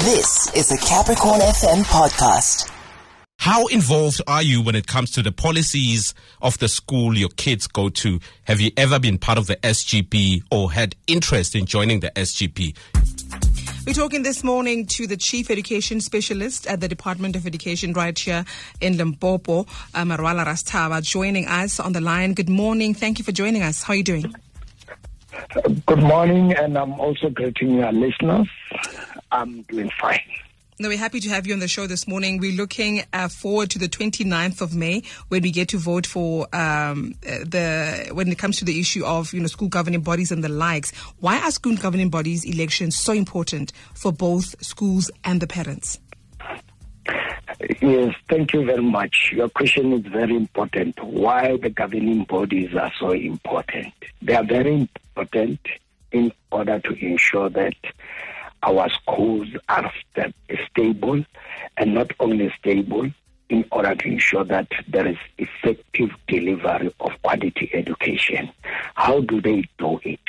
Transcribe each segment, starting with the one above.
This is a Capricorn FM podcast. How involved are you when it comes to the policies of the school your kids go to? Have you ever been part of the SGB or had interest in joining the SGB? We're talking this morning to the Chief Education Specialist at the Department of Education right here in Limpopo, uh, Marwala Rasethaba, joining us on the line. Good morning. Thank you for joining us. How are you doing? Good morning, and I'm also greeting your listeners. I'm doing fine. No, we're happy to have you on the show this morning. We're looking uh, forward to the 29th of May when we get to vote for um, uh, the when it comes to the issue of you know school governing bodies and the likes. Why are school governing bodies elections so important for both schools and the parents? Yes, thank you very much. Your question is very important. Why the governing bodies are so important? They are very important in order to ensure that our schools are st- stable and not only stable in order to ensure that there is effective delivery of quality education. How do they do it?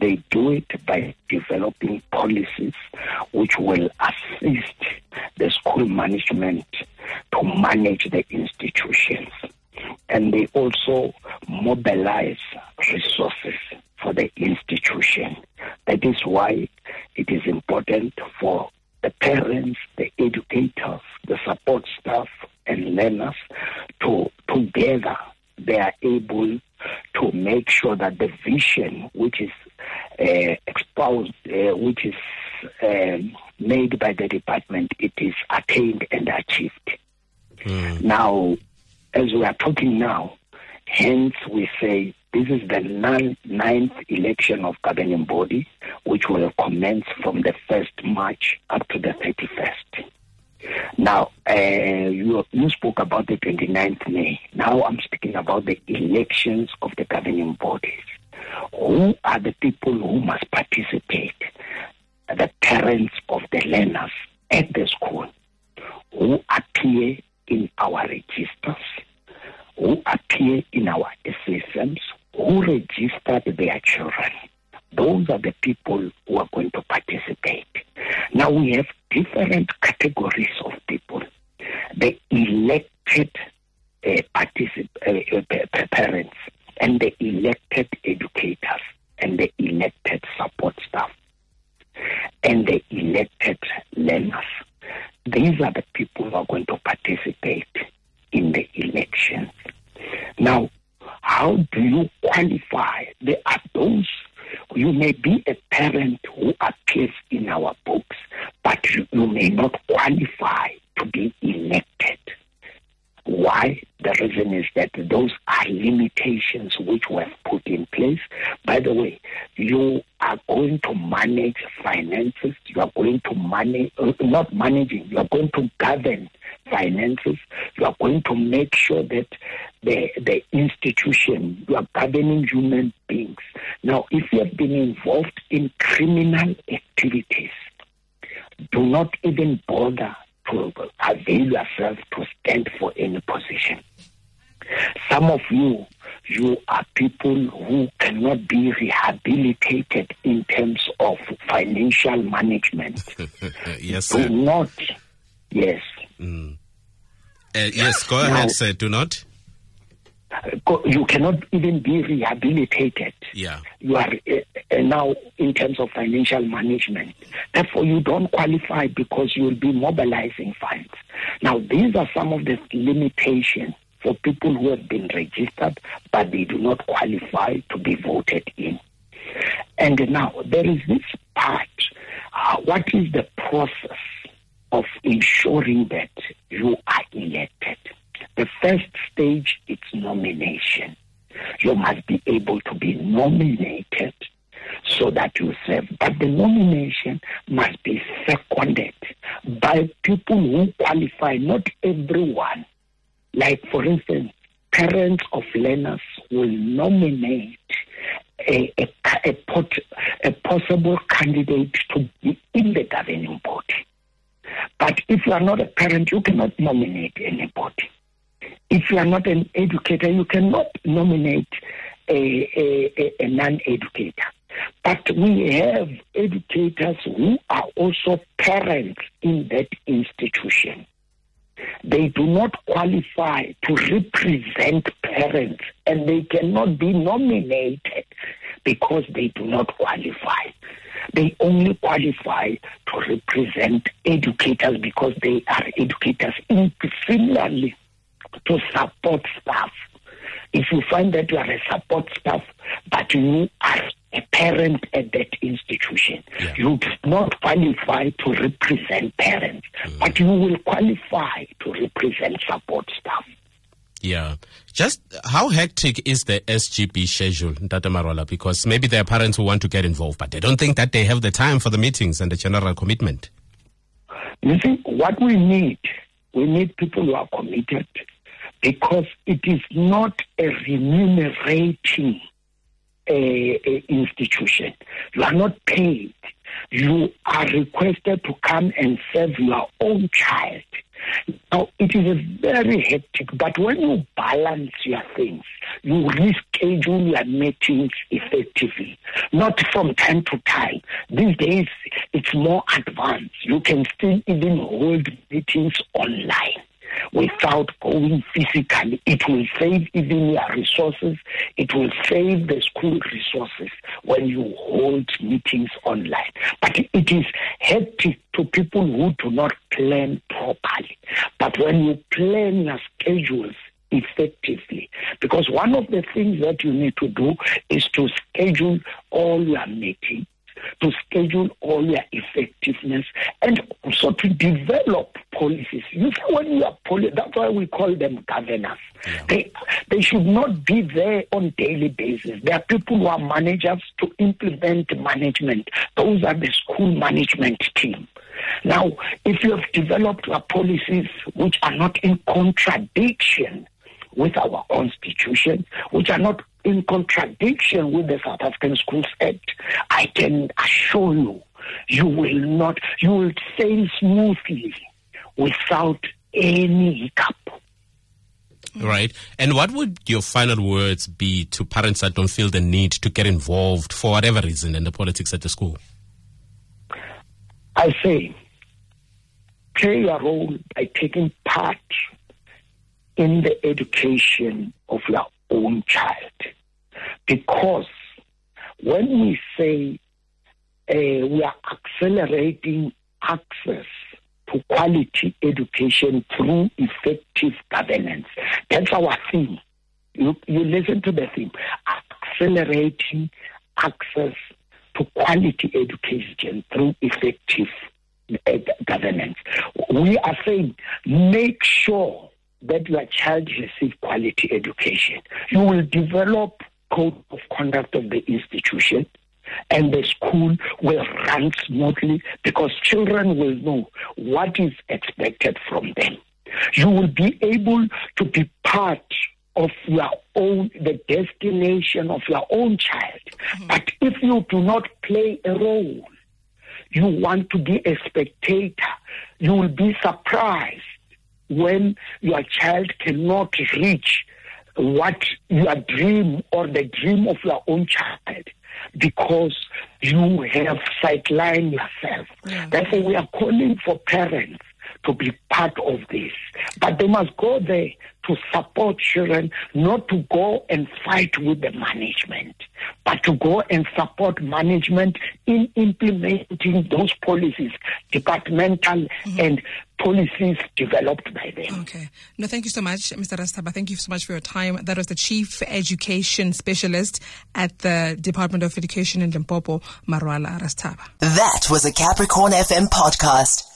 They do it by developing policies which will assist the school management to manage the institutions. And they also mobilize resources for the institution. That is why it is important for the parents, the educators, the support staff, and learners to together they are able to make sure that the vision which is uh, exposed, uh, which is um, made by the department, it is attained and achieved. Mm. Now, as we are talking now, hence we say this is the ninth election of governing body, which will commence from the 1st March up to the 31st. Now, uh, you, you spoke about the 29th May. Now I'm speaking about the elections of the governing bodies. Who are the people who must participate? The parents of the learners at the school who appear in our registers, who appear in our their children. Those are the people who are going to participate. Now we have different categories of people. The elected uh, particip- uh, parents and the elected educators and the elected support staff and the elected learners. These are the people who are going to participate in the elections. Now, how do you qualify? There are those, you may be a parent who appears in our books, but you, you may not qualify to be elected. Why? The reason is that those are limitations which were put in place. By the way, you are going to manage finances, you are going to manage, uh, not managing, you are going to govern finances, you are going to make sure that the, the institution, you are governing human beings. Now, if you have been involved in criminal activities, do not even bother to avail yourself to stand for any position. Some of you, you are people who cannot be rehabilitated in terms of financial management. yes, Do sir. not, yes. Mm. Uh, yes, go ahead, sir. Do not. You cannot even be rehabilitated. Yeah. You are uh, now in terms of financial management. Therefore, you don't qualify because you will be mobilizing funds. Now, these are some of the limitations for people who have been registered, but they do not qualify to be voted in. And now, there is this part. Uh, what is the process of ensuring that you are elected? The first stage is nomination. You must be able to be nominated so that you serve. But the nomination must be seconded by people who qualify, not everyone. Like, for instance, parents of learners will nominate a, a, a, pot, a possible candidate to be in the governing body. But if you are not a parent, you cannot nominate anybody. If you are not an educator, you cannot nominate a, a, a, non educator. But we have educators who are also parents in that institution. They do not qualify to represent parents and they cannot be nominated because they do not qualify. They only qualify to represent educators because they are educators. Similarly, to support staff. If you find that you are a support staff, but you are a parent at that institution, yeah. you do not qualify to represent parents, mm. but you will qualify to represent support staff. Yeah. Just how hectic is the SGB schedule, Tata Marwala? Because maybe there are parents who want to get involved, but they don't think that they have the time for the meetings and the general commitment. You see, what we need, we need people who are committed because it is not a remunerating uh, institution. You are not paid. You are requested to come and serve your own child. Now, it is very hectic, but when you balance your things, you reschedule your meetings effectively, not from time to time. These days, it's more advanced. You can still even hold meetings online without going physically. It will save even your resources. It will save the school resources when you hold meetings online. But it is hectic to people who do not plan properly. But when you plan your schedules, effectively. Because one of the things that you need to do is to schedule all your meetings to schedule all your effectiveness and also to develop policies. You see, when you are poli- that's why we call them governors. Yeah. They they should not be there on daily basis. There are people who are managers to implement management. Those are the school management team. Now, if you have developed your policies which are not in contradiction with our constitution, which are not in contradiction with the South African Schools Act, I can assure you, you will not, you will sail smoothly without any hiccup. Right. And what would your final words be to parents that don't feel the need to get involved for whatever reason in the politics at the school? I say, play your role by taking part in the education of your own child. Because when we say uh, we are accelerating access to quality education through effective governance, that's our theme. You, you listen to the theme accelerating access to quality education through effective uh, governance. We are saying make sure that your child receives quality education. You will develop code of conduct of the institution and the school will run smoothly because children will know what is expected from them. You will be able to be part of your own, the destination of your own child. Mm-hmm. But if you do not play a role, you want to be a spectator, you will be surprised when your child cannot reach what your dream or the dream of your own child because you have sidelined yourself. Yeah. Therefore, we are calling for parents to be part of this. But they must go there to support children, not to go and fight with the management, but to go and support management in implementing those policies, departmental mm-hmm. and policies developed by them. Okay. No, thank you so much, Mr. Rasethaba. Thank you so much for your time. That was the Chief Education Specialist at the Department of Education in Limpopo, Marwala Rasethaba. That was a Capricorn FM podcast.